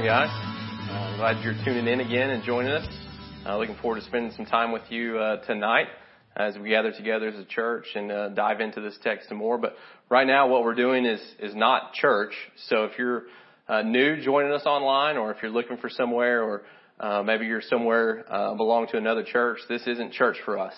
morning, guys. Uh, glad you're tuning in again and joining us. Uh, looking forward to spending some time with you uh, tonight as we gather together as a church and uh, dive into this text and more. But right now, what we're doing is is not church. So if you're uh, new joining us online, or if you're looking for somewhere, or uh, maybe you're somewhere uh, belong to another church, this isn't church for us.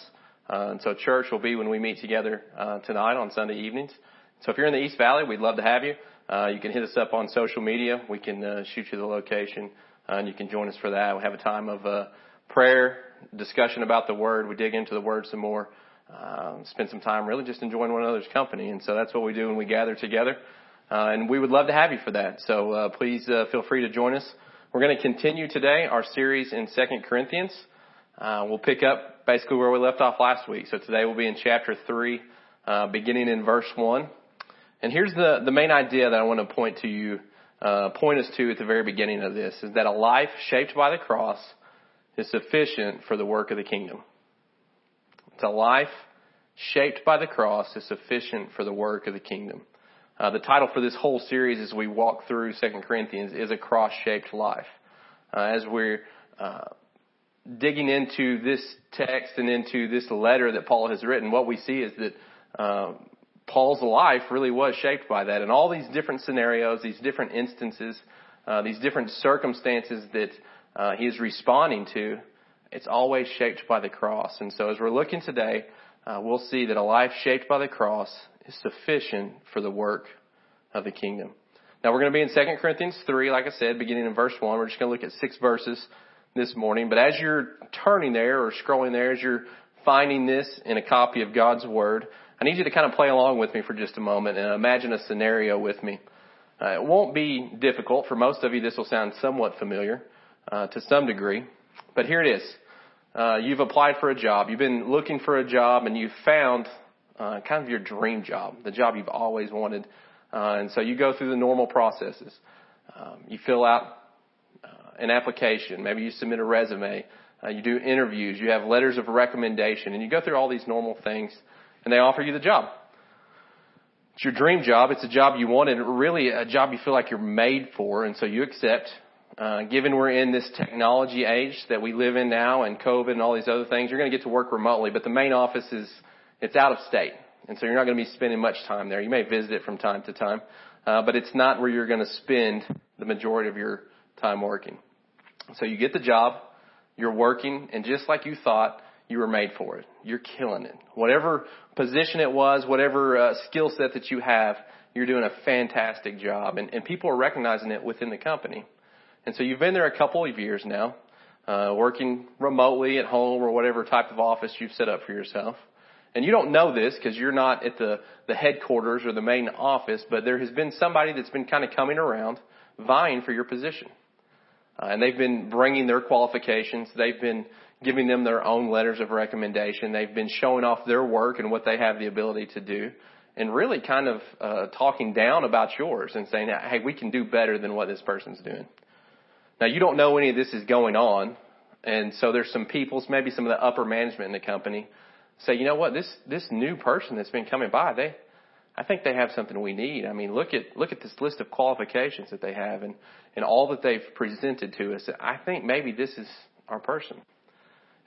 Uh, and so church will be when we meet together uh, tonight on Sunday evenings. So if you're in the East Valley, we'd love to have you. Uh, you can hit us up on social media. We can uh, shoot you the location, uh, and you can join us for that. We have a time of uh, prayer, discussion about the Word. We dig into the Word some more, um, spend some time really just enjoying one another's company. And so that's what we do when we gather together. Uh, and we would love to have you for that. So uh, please uh, feel free to join us. We're going to continue today our series in Second Corinthians. Uh, we'll pick up basically where we left off last week. So today we'll be in chapter three, uh, beginning in verse one. And here's the, the main idea that I want to point to you, uh, point us to at the very beginning of this, is that a life shaped by the cross is sufficient for the work of the kingdom. It's a life shaped by the cross is sufficient for the work of the kingdom. Uh, the title for this whole series as we walk through 2 Corinthians is a cross-shaped life. Uh, as we're uh, digging into this text and into this letter that Paul has written, what we see is that uh, Paul's life really was shaped by that. And all these different scenarios, these different instances, uh, these different circumstances that uh, he is responding to, it's always shaped by the cross. And so as we're looking today, uh, we'll see that a life shaped by the cross is sufficient for the work of the kingdom. Now we're going to be in 2 Corinthians 3, like I said, beginning in verse 1. We're just going to look at six verses this morning. But as you're turning there or scrolling there, as you're finding this in a copy of God's Word, I need you to kind of play along with me for just a moment and imagine a scenario with me. Uh, it won't be difficult. For most of you, this will sound somewhat familiar uh, to some degree. But here it is. Uh, you've applied for a job. You've been looking for a job and you've found uh, kind of your dream job, the job you've always wanted. Uh, and so you go through the normal processes. Um, you fill out uh, an application. Maybe you submit a resume. Uh, you do interviews. You have letters of recommendation, and you go through all these normal things and they offer you the job. It's your dream job. It's a job you wanted, really a job you feel like you're made for, and so you accept. Uh, given we're in this technology age that we live in now and COVID and all these other things, you're going to get to work remotely, but the main office is, it's out of state. And so you're not going to be spending much time there. You may visit it from time to time, uh, but it's not where you're going to spend the majority of your time working. So you get the job, you're working, and just like you thought, you were made for it. You're killing it. Whatever position it was, whatever uh, skill set that you have, you're doing a fantastic job. And, and people are recognizing it within the company. And so you've been there a couple of years now, uh, working remotely at home or whatever type of office you've set up for yourself. And you don't know this because you're not at the, the headquarters or the main office, but there has been somebody that's been kind of coming around vying for your position. Uh, and they've been bringing their qualifications. They've been giving them their own letters of recommendation. They've been showing off their work and what they have the ability to do and really kind of uh, talking down about yours and saying, hey, we can do better than what this person's doing. Now, you don't know any of this is going on. And so there's some people, maybe some of the upper management in the company say, you know what, this, this new person that's been coming by, they, I think they have something we need. I mean, look at, look at this list of qualifications that they have and, and all that they've presented to us. I think maybe this is our person.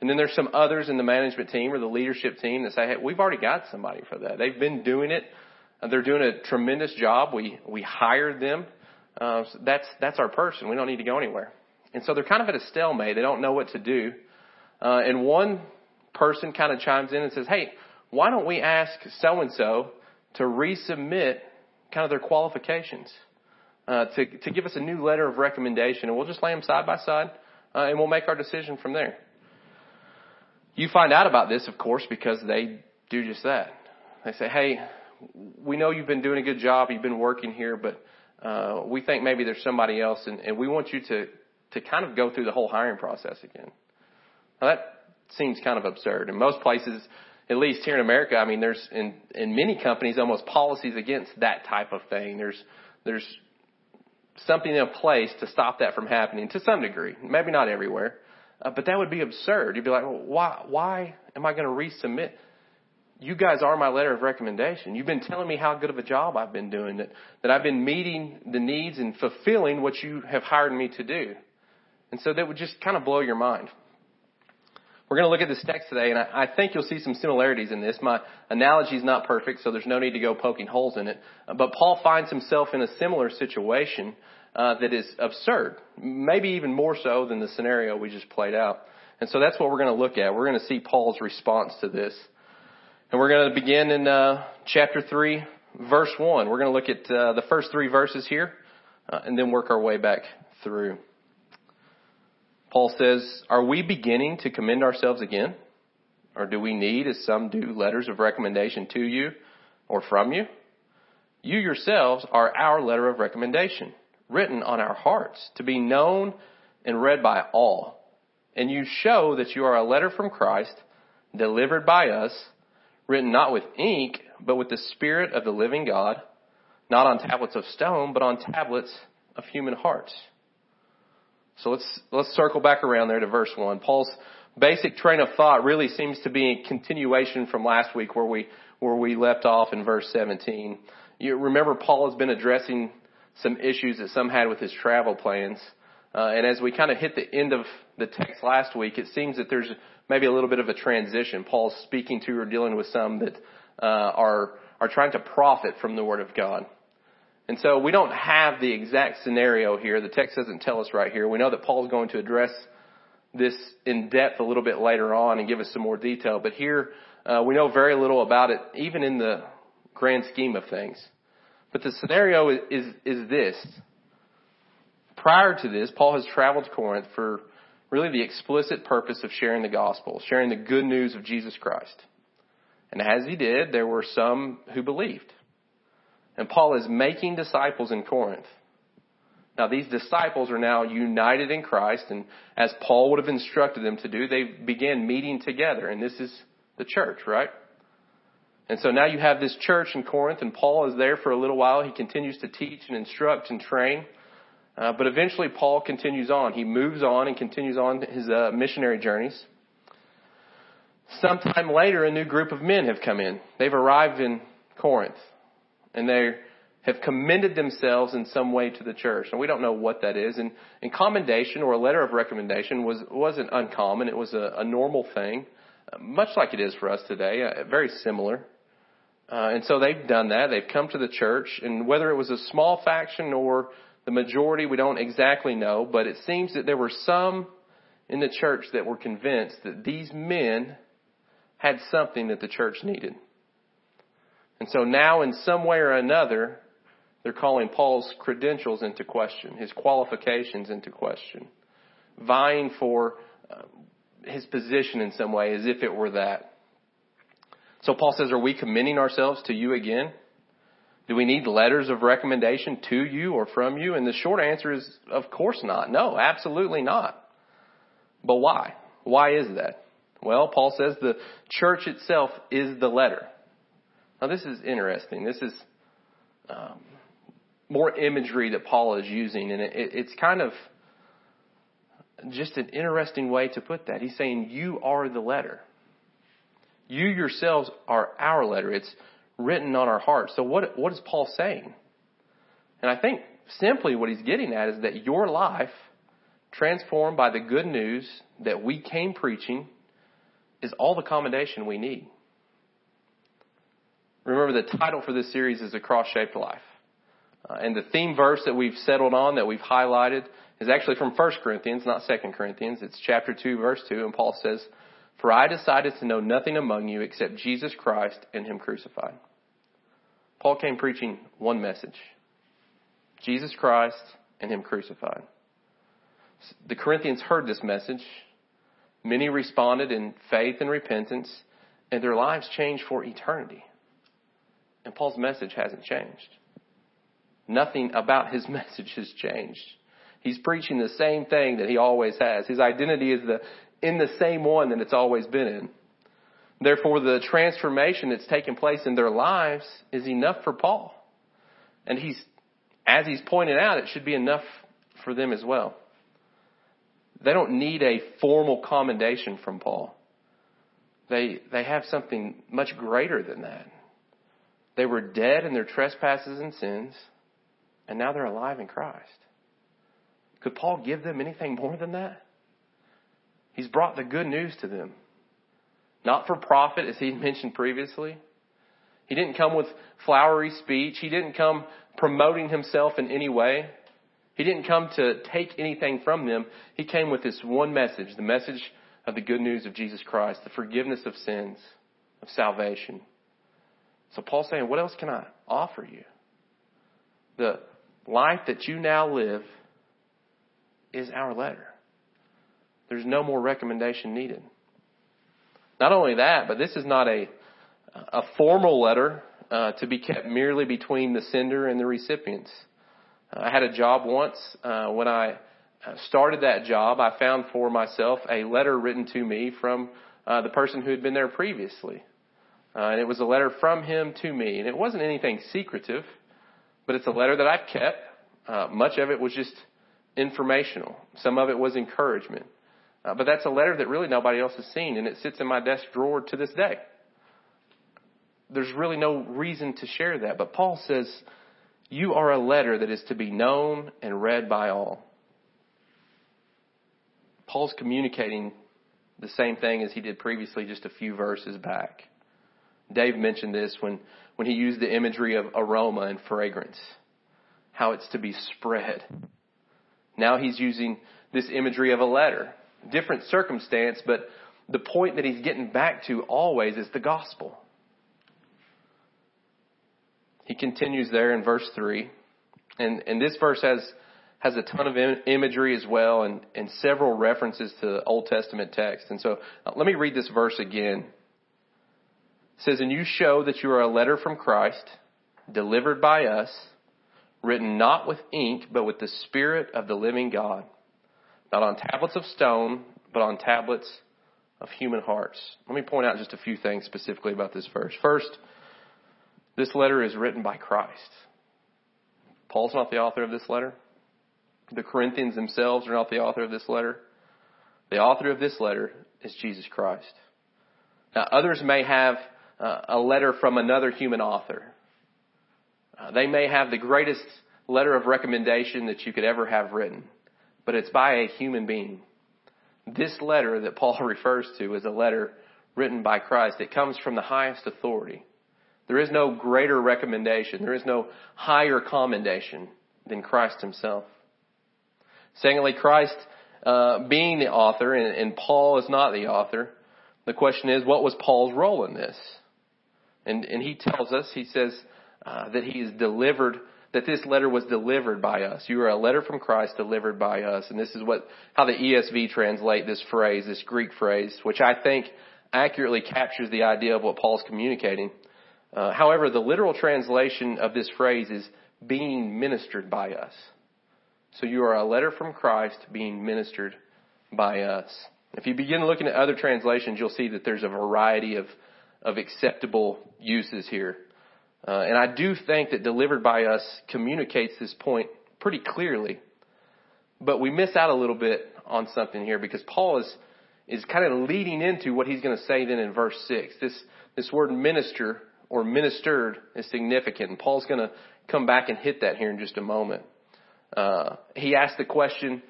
And then there's some others in the management team or the leadership team that say, hey, we've already got somebody for that. They've been doing it. They're doing a tremendous job. We, we hired them. Uh, so that's, that's our person. We don't need to go anywhere. And so they're kind of at a stalemate. They don't know what to do. Uh, and one person kind of chimes in and says, hey, why don't we ask so and so to resubmit kind of their qualifications, uh, to, to give us a new letter of recommendation and we'll just lay them side by side, uh, and we'll make our decision from there. You find out about this, of course, because they do just that. They say, hey, we know you've been doing a good job, you've been working here, but uh, we think maybe there's somebody else, and, and we want you to, to kind of go through the whole hiring process again. Now that seems kind of absurd. In most places, at least here in America, I mean, there's in, in many companies almost policies against that type of thing. There's, there's something in place to stop that from happening to some degree. Maybe not everywhere. Uh, but that would be absurd. You'd be like, well, why, why am I going to resubmit? you guys are my letter of recommendation. You've been telling me how good of a job I've been doing, that, that I've been meeting the needs and fulfilling what you have hired me to do. And so that would just kind of blow your mind. We're going to look at this text today, and I, I think you'll see some similarities in this. My analogy is not perfect, so there's no need to go poking holes in it. But Paul finds himself in a similar situation uh, that is absurd, maybe even more so than the scenario we just played out. And so that's what we're going to look at. We're going to see Paul's response to this. And we're going to begin in uh, chapter 3, verse 1. We're going to look at uh, the first three verses here uh, and then work our way back through. Paul says, Are we beginning to commend ourselves again? Or do we need, as some do, letters of recommendation to you or from you? You yourselves are our letter of recommendation, written on our hearts, to be known and read by all. And you show that you are a letter from Christ, delivered by us, written not with ink, but with the Spirit of the living God, not on tablets of stone, but on tablets of human hearts. So let's, let's circle back around there to verse 1. Paul's basic train of thought really seems to be a continuation from last week where we, where we left off in verse 17. You remember Paul has been addressing some issues that some had with his travel plans. Uh, and as we kind of hit the end of the text last week, it seems that there's maybe a little bit of a transition. Paul's speaking to or dealing with some that uh, are are trying to profit from the Word of God. And so we don't have the exact scenario here. The text doesn't tell us right here. We know that Paul's going to address this in depth a little bit later on and give us some more detail. But here, uh, we know very little about it, even in the grand scheme of things. But the scenario is, is, is this. Prior to this, Paul has traveled to Corinth for really the explicit purpose of sharing the gospel, sharing the good news of Jesus Christ. And as he did, there were some who believed. And Paul is making disciples in Corinth. Now these disciples are now united in Christ and as Paul would have instructed them to do, they began meeting together and this is the church, right? And so now you have this church in Corinth and Paul is there for a little while. He continues to teach and instruct and train. Uh, but eventually Paul continues on. He moves on and continues on his uh, missionary journeys. Sometime later, a new group of men have come in. They've arrived in Corinth and they have commended themselves in some way to the church. And we don't know what that is. And, and commendation or a letter of recommendation was, wasn't uncommon. It was a, a normal thing, uh, much like it is for us today, uh, very similar. Uh, and so they've done that. They've come to the church, and whether it was a small faction or the majority, we don't exactly know, but it seems that there were some in the church that were convinced that these men had something that the church needed. And so now, in some way or another, they're calling Paul's credentials into question, his qualifications into question, vying for uh, his position in some way as if it were that. So Paul says, Are we commending ourselves to you again? Do we need letters of recommendation to you or from you? And the short answer is, of course not. No, absolutely not. But why? Why is that? Well, Paul says the church itself is the letter. Now, this is interesting. This is um, more imagery that Paul is using, and it, it's kind of just an interesting way to put that. He's saying, You are the letter. You yourselves are our letter. It's written on our hearts. So, what, what is Paul saying? And I think simply what he's getting at is that your life, transformed by the good news that we came preaching, is all the commendation we need. Remember, the title for this series is A Cross Shaped Life. Uh, and the theme verse that we've settled on, that we've highlighted, is actually from 1 Corinthians, not 2 Corinthians. It's chapter 2, verse 2, and Paul says, For I decided to know nothing among you except Jesus Christ and Him crucified. Paul came preaching one message Jesus Christ and Him crucified. The Corinthians heard this message. Many responded in faith and repentance, and their lives changed for eternity. And Paul's message hasn't changed. Nothing about his message has changed. He's preaching the same thing that he always has. His identity is the, in the same one that it's always been in. Therefore, the transformation that's taken place in their lives is enough for Paul. And he's, as he's pointed out, it should be enough for them as well. They don't need a formal commendation from Paul. they, they have something much greater than that. They were dead in their trespasses and sins, and now they're alive in Christ. Could Paul give them anything more than that? He's brought the good news to them. Not for profit, as he mentioned previously. He didn't come with flowery speech. He didn't come promoting himself in any way. He didn't come to take anything from them. He came with this one message, the message of the good news of Jesus Christ, the forgiveness of sins, of salvation. So Paul's saying, what else can I offer you? The life that you now live is our letter. There's no more recommendation needed. Not only that, but this is not a, a formal letter uh, to be kept merely between the sender and the recipients. I had a job once. Uh, when I uh, started that job, I found for myself a letter written to me from uh, the person who had been there previously. Uh, and it was a letter from him to me. And it wasn't anything secretive, but it's a letter that I've kept. Much of it was just informational. Some of it was encouragement. Uh, but that's a letter that really nobody else has seen, and it sits in my desk drawer to this day. There's really no reason to share that. But Paul says, You are a letter that is to be known and read by all. Paul's communicating the same thing as he did previously just a few verses back. Dave mentioned this when, when he used the imagery of aroma and fragrance, how it's to be spread. Now he's using this imagery of a letter. Different circumstance, but the point that he's getting back to always is the gospel. He continues there in verse 3. And, and this verse has, has a ton of imagery as well and, and several references to Old Testament text. And so uh, let me read this verse again. It says, And you show that you are a letter from Christ, delivered by us, written not with ink, but with the Spirit of the living God, not on tablets of stone, but on tablets of human hearts. Let me point out just a few things specifically about this verse. First, this letter is written by Christ. Paul's not the author of this letter. The Corinthians themselves are not the author of this letter. The author of this letter is Jesus Christ. Now, others may have uh, a letter from another human author. Uh, they may have the greatest letter of recommendation that you could ever have written, but it's by a human being. This letter that Paul refers to is a letter written by Christ. It comes from the highest authority. There is no greater recommendation. There is no higher commendation than Christ himself. Secondly, Christ uh, being the author and, and Paul is not the author. The question is, what was Paul's role in this? And, and he tells us, he says uh, that he is delivered, that this letter was delivered by us. You are a letter from Christ delivered by us. And this is what, how the ESV translate this phrase, this Greek phrase, which I think accurately captures the idea of what Paul's communicating. Uh, however, the literal translation of this phrase is being ministered by us. So you are a letter from Christ being ministered by us. If you begin looking at other translations, you'll see that there's a variety of, of acceptable uses here. Uh, and I do think that delivered by us communicates this point pretty clearly. But we miss out a little bit on something here because Paul is, is kind of leading into what he's going to say then in verse 6. This, this word minister or ministered is significant. And Paul's going to come back and hit that here in just a moment. Uh, he asked the question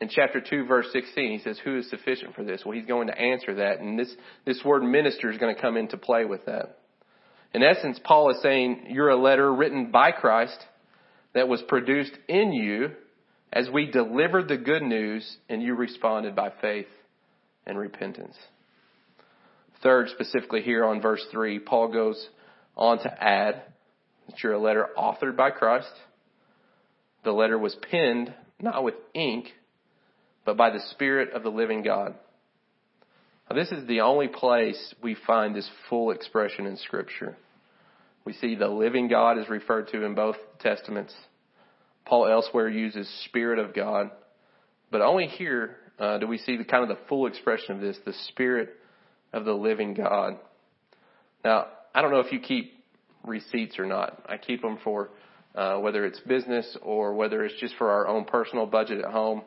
in chapter 2 verse 16. He says, who is sufficient for this? Well, he's going to answer that. And this, this word minister is going to come into play with that. In essence, Paul is saying, you're a letter written by Christ that was produced in you as we delivered the good news and you responded by faith and repentance. Third, specifically here on verse 3, Paul goes on to add that you're a letter authored by Christ. The letter was penned not with ink, but by the Spirit of the living God. Now, this is the only place we find this full expression in Scripture. We see the living God is referred to in both Testaments. Paul elsewhere uses Spirit of God, but only here uh, do we see the kind of the full expression of this, the Spirit of the living God. Now, I don't know if you keep receipts or not. I keep them for uh, whether it's business or whether it's just for our own personal budget at home.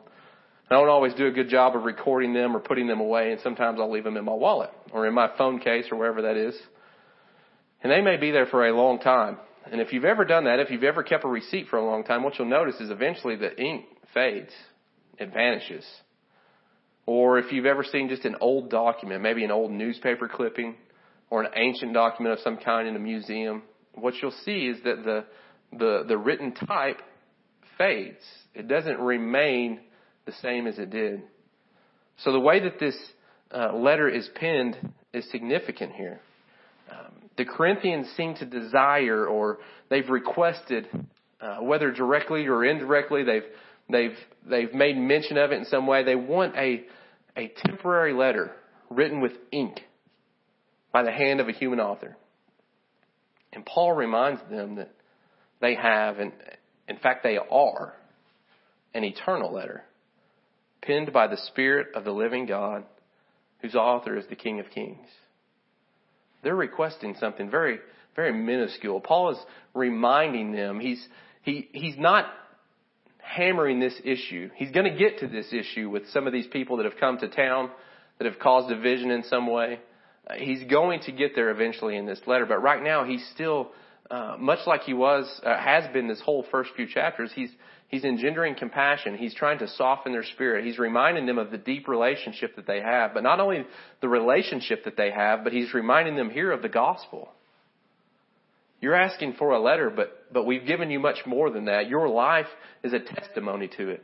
I don't always do a good job of recording them or putting them away, and sometimes I'll leave them in my wallet or in my phone case or wherever that is. And they may be there for a long time. And if you've ever done that, if you've ever kept a receipt for a long time, what you'll notice is eventually the ink fades. It vanishes. Or if you've ever seen just an old document, maybe an old newspaper clipping or an ancient document of some kind in a museum, what you'll see is that the, the, the written type fades. It doesn't remain the same as it did. So the way that this uh, letter is penned is significant here. Um, the Corinthians seem to desire or they've requested, uh, whether directly or indirectly, they've they've they've made mention of it in some way. They want a a temporary letter written with ink by the hand of a human author. And Paul reminds them that they have, and in fact they are, an eternal letter penned by the Spirit of the living God, whose author is the King of Kings. They're requesting something very, very minuscule. Paul is reminding them he's he he's not hammering this issue. He's going to get to this issue with some of these people that have come to town that have caused division in some way. Uh, he's going to get there eventually in this letter, but right now he's still uh, much like he was uh, has been this whole first few chapters. He's he's engendering compassion. He's trying to soften their spirit. He's reminding them of the deep relationship that they have, but not only the relationship that they have, but he's reminding them here of the gospel. You're asking for a letter, but, but we've given you much more than that. Your life is a testimony to it.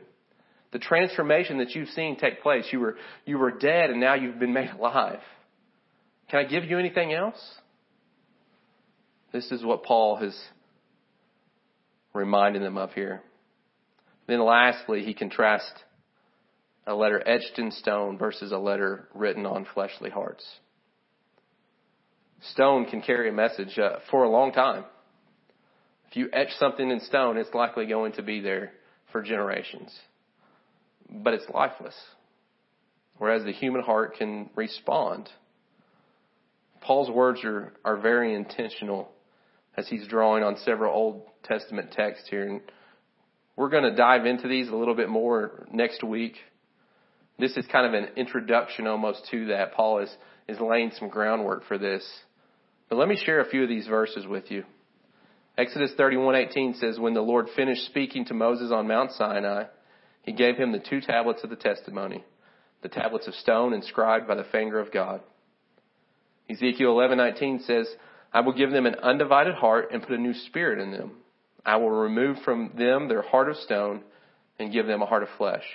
The transformation that you've seen take place, you were, you were dead and now you've been made alive. Can I give you anything else? This is what Paul has reminded them of here. Then lastly, he contrasts a letter etched in stone versus a letter written on fleshly hearts stone can carry a message uh, for a long time. If you etch something in stone, it's likely going to be there for generations. But it's lifeless. Whereas the human heart can respond. Paul's words are, are very intentional as he's drawing on several Old Testament texts here. And we're going to dive into these a little bit more next week. This is kind of an introduction almost to that. Paul is, is laying some groundwork for this. But let me share a few of these verses with you. Exodus 31:18 says, "When the Lord finished speaking to Moses on Mount Sinai, he gave him the two tablets of the testimony, the tablets of stone inscribed by the finger of God." Ezekiel 11:19 says, "I will give them an undivided heart and put a new spirit in them. I will remove from them their heart of stone and give them a heart of flesh."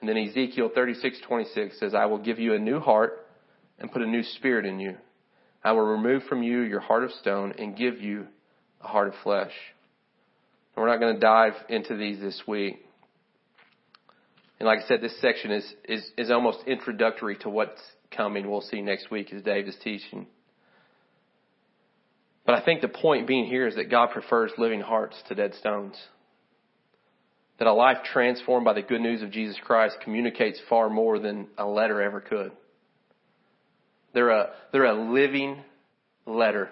And then Ezekiel 36:26 says, "I will give you a new heart and put a new spirit in you." I will remove from you your heart of stone and give you a heart of flesh. And we're not going to dive into these this week. And like I said, this section is, is, is almost introductory to what's coming. We'll see next week as Dave is teaching. But I think the point being here is that God prefers living hearts to dead stones. That a life transformed by the good news of Jesus Christ communicates far more than a letter ever could. They're a, they're a living letter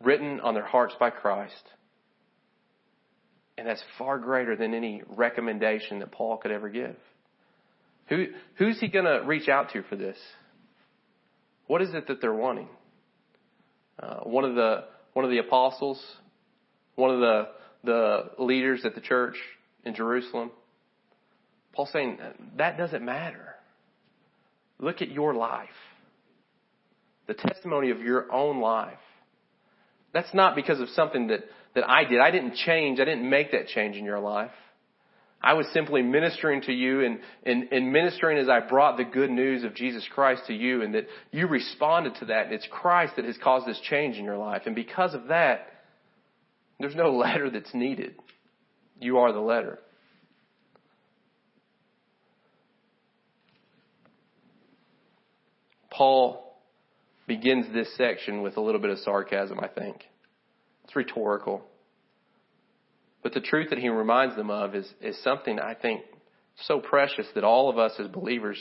written on their hearts by Christ. And that's far greater than any recommendation that Paul could ever give. Who, who's he going to reach out to for this? What is it that they're wanting? Uh, one of the one of the apostles, one of the the leaders at the church in Jerusalem. Paul's saying that doesn't matter. Look at your life. The testimony of your own life. That's not because of something that, that I did. I didn't change. I didn't make that change in your life. I was simply ministering to you and, and, and ministering as I brought the good news of Jesus Christ to you and that you responded to that. And it's Christ that has caused this change in your life. And because of that, there's no letter that's needed. You are the letter. Paul begins this section with a little bit of sarcasm, I think. It's rhetorical. But the truth that he reminds them of is, is something I think so precious that all of us as believers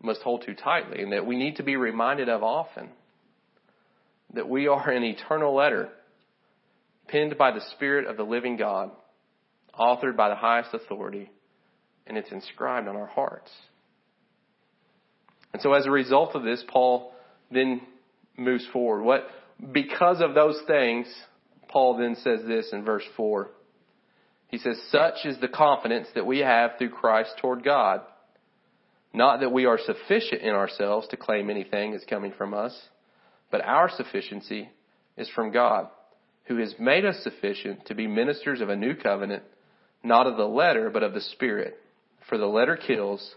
must hold to tightly and that we need to be reminded of often. That we are an eternal letter penned by the Spirit of the living God, authored by the highest authority, and it's inscribed on our hearts. And so as a result of this, Paul then moves forward. What, because of those things, Paul then says this in verse 4. He says, Such is the confidence that we have through Christ toward God. Not that we are sufficient in ourselves to claim anything is coming from us, but our sufficiency is from God, who has made us sufficient to be ministers of a new covenant, not of the letter, but of the Spirit. For the letter kills,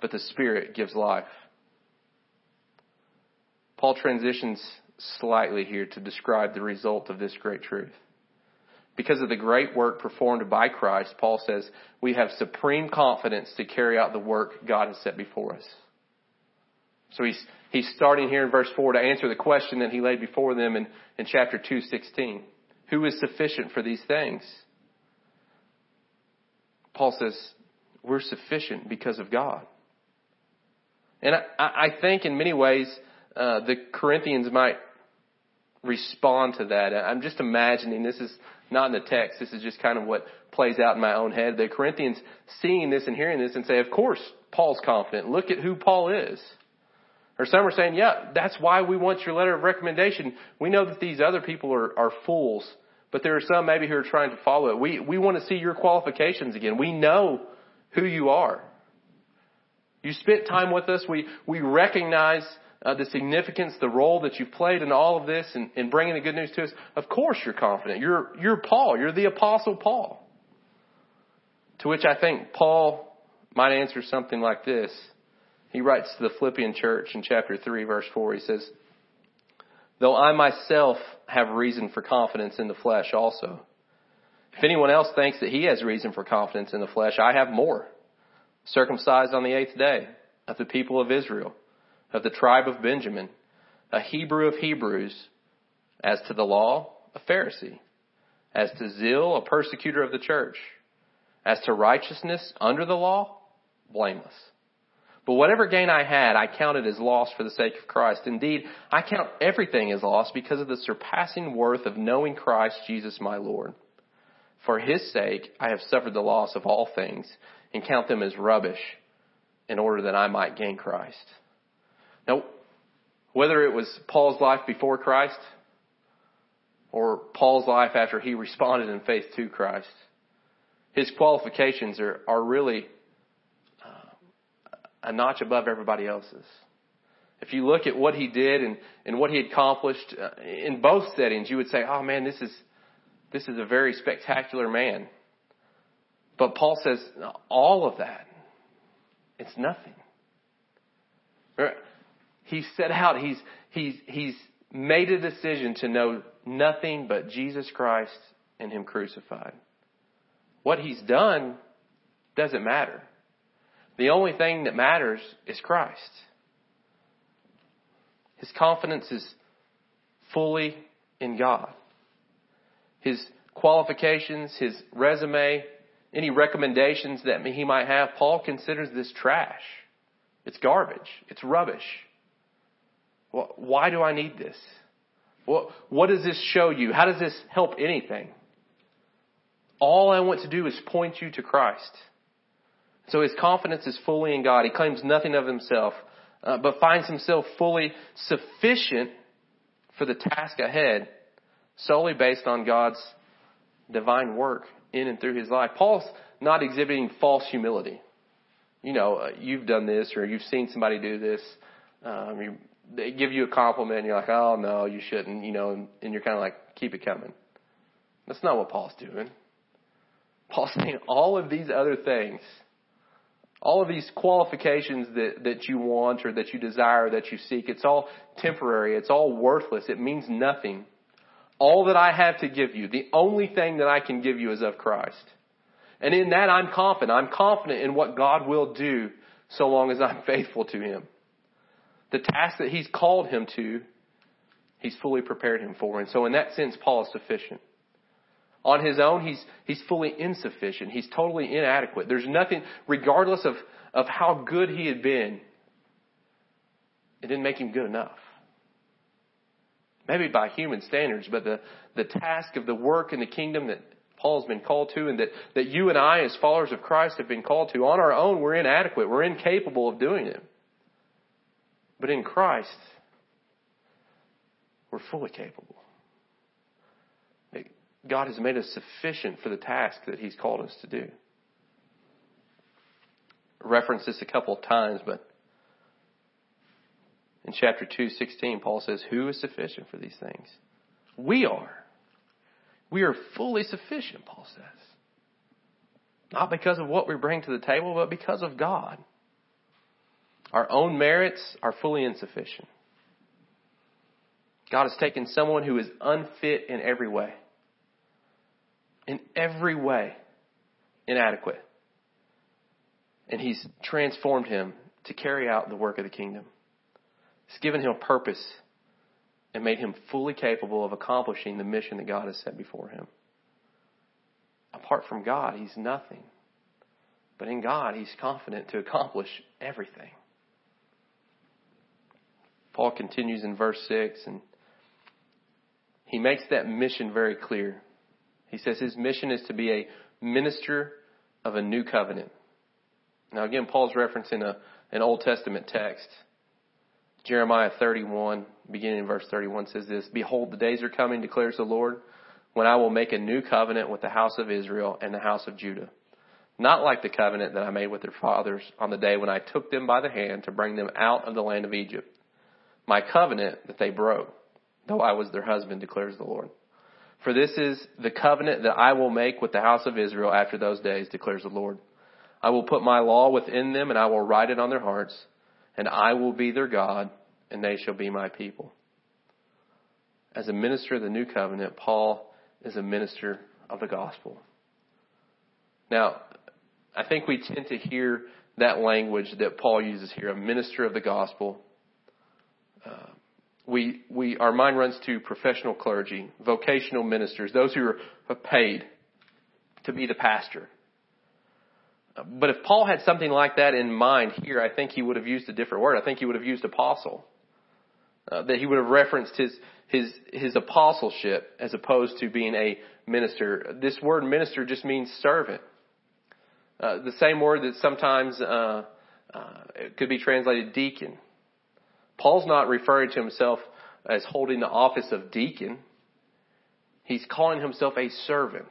but the Spirit gives life. Paul transitions slightly here to describe the result of this great truth. Because of the great work performed by Christ, Paul says, we have supreme confidence to carry out the work God has set before us. So he's, he's starting here in verse 4 to answer the question that he laid before them in, in chapter 2:16. Who is sufficient for these things? Paul says, we're sufficient because of God. And I, I think in many ways, uh, the Corinthians might respond to that. I'm just imagining this is not in the text. This is just kind of what plays out in my own head. The Corinthians seeing this and hearing this and say, of course, Paul's confident. Look at who Paul is. Or some are saying, yeah, that's why we want your letter of recommendation. We know that these other people are, are fools, but there are some maybe who are trying to follow it. We, we want to see your qualifications again. We know who you are. You spent time with us. We, we recognize uh, the significance, the role that you've played in all of this and in, in bringing the good news to us. Of course you're confident. You're, you're Paul. You're the apostle Paul. To which I think Paul might answer something like this. He writes to the Philippian church in chapter 3 verse 4. He says, Though I myself have reason for confidence in the flesh also. If anyone else thinks that he has reason for confidence in the flesh, I have more. Circumcised on the eighth day of the people of Israel, of the tribe of Benjamin, a Hebrew of Hebrews, as to the law, a Pharisee, as to zeal, a persecutor of the church, as to righteousness under the law, blameless. But whatever gain I had, I counted as loss for the sake of Christ. Indeed, I count everything as loss because of the surpassing worth of knowing Christ Jesus my Lord. For his sake, I have suffered the loss of all things and count them as rubbish in order that I might gain Christ. Now, whether it was Paul's life before Christ or Paul's life after he responded in faith to Christ, his qualifications are, are really uh, a notch above everybody else's. If you look at what he did and, and what he accomplished uh, in both settings, you would say, oh man, this is, this is a very spectacular man. But Paul says, all of that, it's nothing. He's set out, he's, he's, he's made a decision to know nothing but Jesus Christ and Him crucified. What he's done doesn't matter. The only thing that matters is Christ. His confidence is fully in God. His qualifications, his resume, any recommendations that he might have, Paul considers this trash. It's garbage. It's rubbish. Why do I need this? What, does this show you? How does this help anything? All I want to do is point you to Christ. So his confidence is fully in God. He claims nothing of himself, uh, but finds himself fully sufficient for the task ahead solely based on God's divine work in and through his life. Paul's not exhibiting false humility. You know, uh, you've done this or you've seen somebody do this. Um, you, they give you a compliment and you're like, oh no, you shouldn't, you know, and, and you're kind of like, keep it coming. That's not what Paul's doing. Paul's saying all of these other things, all of these qualifications that, that you want or that you desire, or that you seek, it's all temporary. It's all worthless. It means nothing. All that I have to give you, the only thing that I can give you is of Christ. And in that I'm confident. I'm confident in what God will do so long as I'm faithful to Him. The task that He's called him to, He's fully prepared him for. And so in that sense, Paul is sufficient. On his own, he's, he's fully insufficient. He's totally inadequate. There's nothing, regardless of, of how good he had been, it didn't make him good enough. Maybe by human standards, but the, the task of the work in the kingdom that Paul's been called to and that, that you and I as followers of Christ have been called to. On our own, we're inadequate. We're incapable of doing it. But in Christ, we're fully capable. God has made us sufficient for the task that He's called us to do. I this a couple of times, but in chapter 2, 16, Paul says, Who is sufficient for these things? We are. We are fully sufficient, Paul says. Not because of what we bring to the table, but because of God. Our own merits are fully insufficient. God has taken someone who is unfit in every way. In every way inadequate. And He's transformed him to carry out the work of the kingdom. He's given him purpose and made him fully capable of accomplishing the mission that God has set before him. Apart from God, he's nothing. But in God, he's confident to accomplish everything. Paul continues in verse 6 and he makes that mission very clear. He says his mission is to be a minister of a new covenant. Now again, Paul's referencing a, an Old Testament text. Jeremiah 31, beginning in verse 31 says this, Behold, the days are coming, declares the Lord, when I will make a new covenant with the house of Israel and the house of Judah. Not like the covenant that I made with their fathers on the day when I took them by the hand to bring them out of the land of Egypt. My covenant that they broke, though I was their husband, declares the Lord. For this is the covenant that I will make with the house of Israel after those days, declares the Lord. I will put my law within them and I will write it on their hearts and I will be their God, and they shall be my people. As a minister of the new covenant, Paul is a minister of the gospel. Now, I think we tend to hear that language that Paul uses here, a minister of the gospel. We, we, our mind runs to professional clergy, vocational ministers, those who are paid to be the pastor. But if Paul had something like that in mind here, I think he would have used a different word. I think he would have used apostle. Uh, that he would have referenced his, his, his apostleship as opposed to being a minister. This word minister just means servant. Uh, the same word that sometimes uh, uh, could be translated deacon. Paul's not referring to himself as holding the office of deacon. He's calling himself a servant.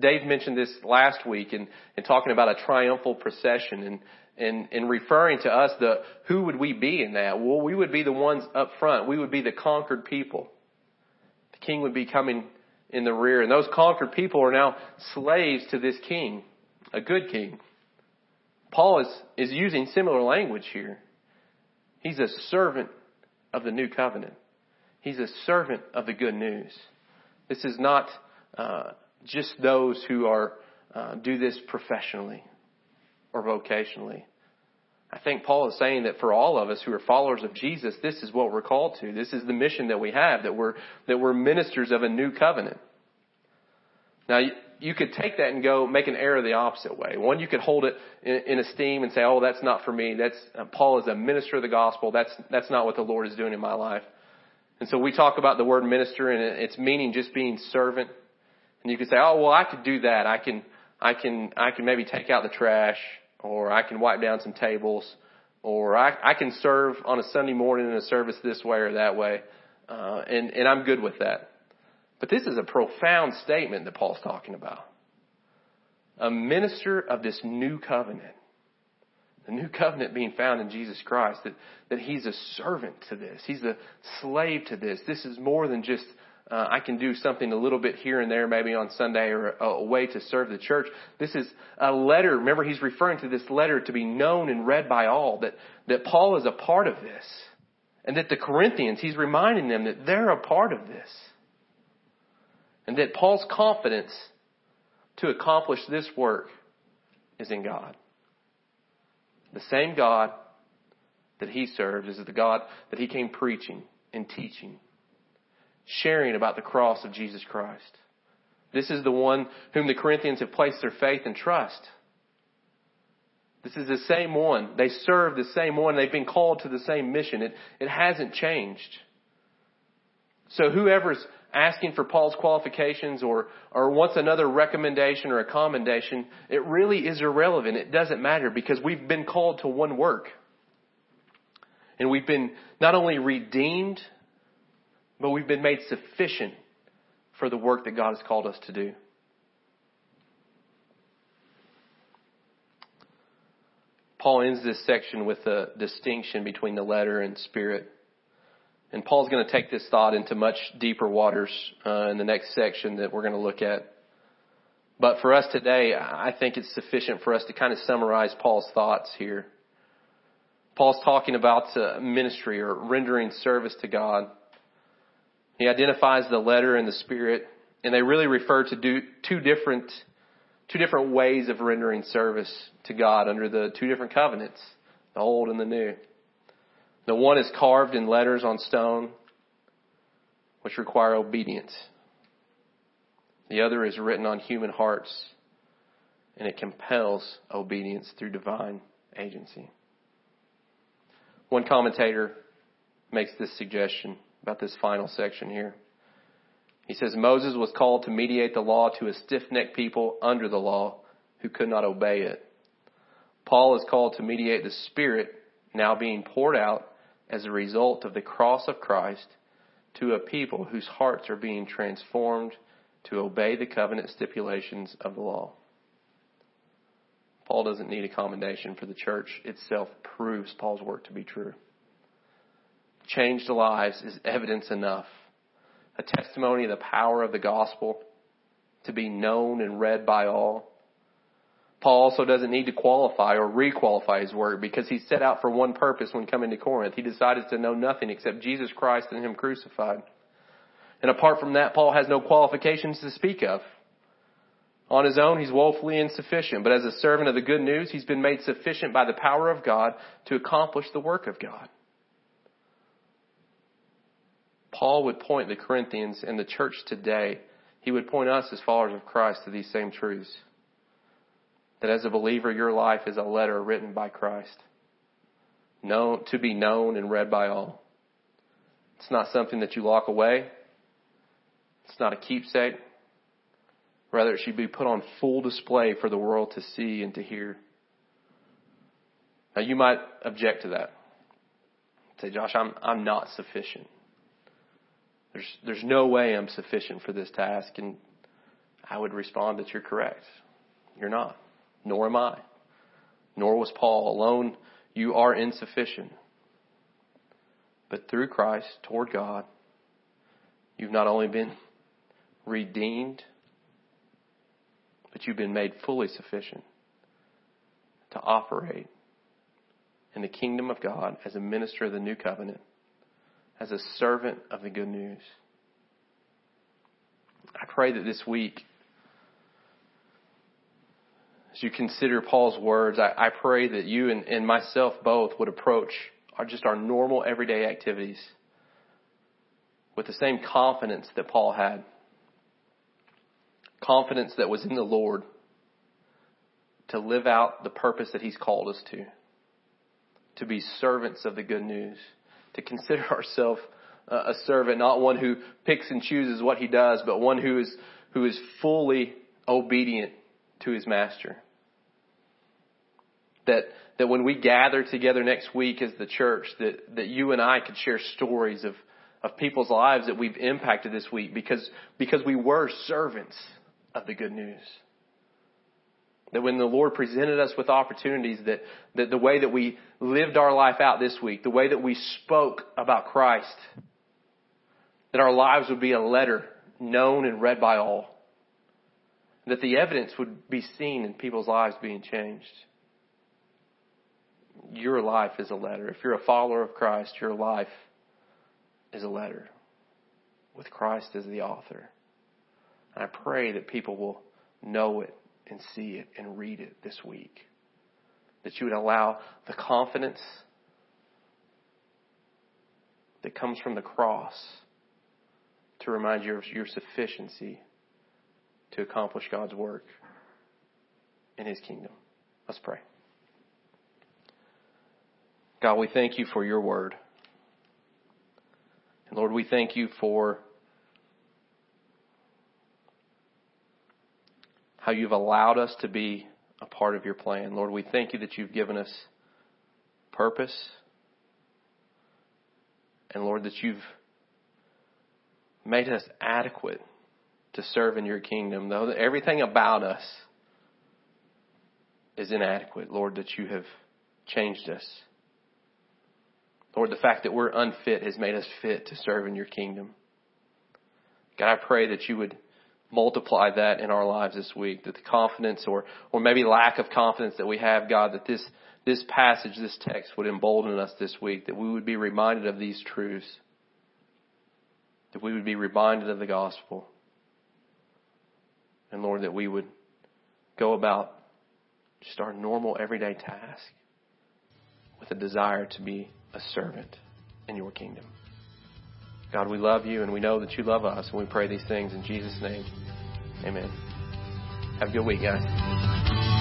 Dave mentioned this last week in, in talking about a triumphal procession and, and, and referring to us the, who would we be in that? Well, we would be the ones up front. We would be the conquered people. The king would be coming in the rear and those conquered people are now slaves to this king, a good king. Paul is, is using similar language here. He's a servant of the new covenant. He's a servant of the good news. This is not uh, just those who are uh, do this professionally or vocationally. I think Paul is saying that for all of us who are followers of Jesus, this is what we're called to. This is the mission that we have, that we're, that we're ministers of a new covenant. Now, you, could take that and go make an error the opposite way. One, you could hold it in, in esteem and say, "Oh, that's not for me. That's uh, Paul is a minister of the gospel. That's that's not what the Lord is doing in my life." And so we talk about the word minister and its meaning just being servant. And you could say, oh, well, I could do that. I can, I can, I can maybe take out the trash or I can wipe down some tables or I, I can serve on a Sunday morning in a service this way or that way. Uh, and, and I'm good with that. But this is a profound statement that Paul's talking about. A minister of this new covenant. The new covenant being found in Jesus Christ, that, that he's a servant to this. He's a slave to this. This is more than just uh, I can do something a little bit here and there, maybe on Sunday or a, a way to serve the church. This is a letter. Remember, he's referring to this letter to be known and read by all. That that Paul is a part of this, and that the Corinthians, he's reminding them that they're a part of this, and that Paul's confidence to accomplish this work is in God. The same God that he serves is the God that he came preaching and teaching sharing about the cross of Jesus Christ. This is the one whom the Corinthians have placed their faith and trust. This is the same one. They serve the same one. They've been called to the same mission. It, it hasn't changed. So whoever's asking for Paul's qualifications or, or wants another recommendation or commendation, it really is irrelevant. It doesn't matter because we've been called to one work. And we've been not only redeemed, but we've been made sufficient for the work that God has called us to do. Paul ends this section with a distinction between the letter and spirit. And Paul's going to take this thought into much deeper waters uh, in the next section that we're going to look at. But for us today, I think it's sufficient for us to kind of summarize Paul's thoughts here. Paul's talking about uh, ministry or rendering service to God. He identifies the letter and the spirit, and they really refer to do, two different two different ways of rendering service to God under the two different covenants, the old and the new. The one is carved in letters on stone, which require obedience. The other is written on human hearts, and it compels obedience through divine agency. One commentator makes this suggestion about this final section here. He says Moses was called to mediate the law to a stiff-necked people under the law who could not obey it. Paul is called to mediate the Spirit now being poured out as a result of the cross of Christ to a people whose hearts are being transformed to obey the covenant stipulations of the law. Paul doesn't need a commendation for the church itself proves Paul's work to be true. Changed lives is evidence enough, a testimony of the power of the gospel to be known and read by all Paul also doesn't need to qualify or requalify his work because he set out for one purpose when coming to Corinth. He decided to know nothing except Jesus Christ and Him crucified. And apart from that, Paul has no qualifications to speak of. On his own, he's woefully insufficient, but as a servant of the good news, he's been made sufficient by the power of God to accomplish the work of God. Paul would point the Corinthians and the church today, he would point us as followers of Christ to these same truths. That as a believer, your life is a letter written by Christ, known, to be known and read by all. It's not something that you lock away. It's not a keepsake. Rather, it should be put on full display for the world to see and to hear. Now, you might object to that. Say, Josh, I'm, I'm not sufficient. There's, there's no way I'm sufficient for this task. And I would respond that you're correct. You're not nor am I, nor was Paul. Alone, you are insufficient. But through Christ, toward God, you've not only been redeemed, but you've been made fully sufficient to operate in the kingdom of God as a minister of the new covenant, as a servant of the good news. I pray that this week as you consider Paul's words, I, I pray that you and, and myself both would approach our, just our normal everyday activities with the same confidence that Paul had. Confidence that was in the Lord to live out the purpose that He's called us to. To be servants of the good news. To consider ourselves a servant, not one who picks and chooses what he does, but one who is, who is fully obedient to his master that, that when we gather together next week as the church, that, that you and I could share stories of, of people's lives that we've impacted this week because, because we were servants of the good news. That when the Lord presented us with opportunities that, that the way that we lived our life out this week, the way that we spoke about Christ, that our lives would be a letter known and read by all. That the evidence would be seen in people's lives being changed your life is a letter. If you're a follower of Christ, your life is a letter with Christ as the author. And I pray that people will know it and see it and read it this week. That you would allow the confidence that comes from the cross to remind you of your sufficiency to accomplish God's work in His kingdom. Let's pray. God, we thank you for your word. And Lord, we thank you for how you've allowed us to be a part of your plan. Lord, we thank you that you've given us purpose. And Lord, that you've made us adequate to serve in your kingdom. Though everything about us is inadequate, Lord, that you have changed us. Lord, the fact that we're unfit has made us fit to serve in your kingdom. God, I pray that you would multiply that in our lives this week, that the confidence or, or maybe lack of confidence that we have, God, that this, this passage, this text would embolden us this week, that we would be reminded of these truths, that we would be reminded of the gospel. And Lord, that we would go about just our normal everyday task with a desire to be a servant in your kingdom. God, we love you and we know that you love us, and we pray these things in Jesus' name. Amen. Have a good week, guys.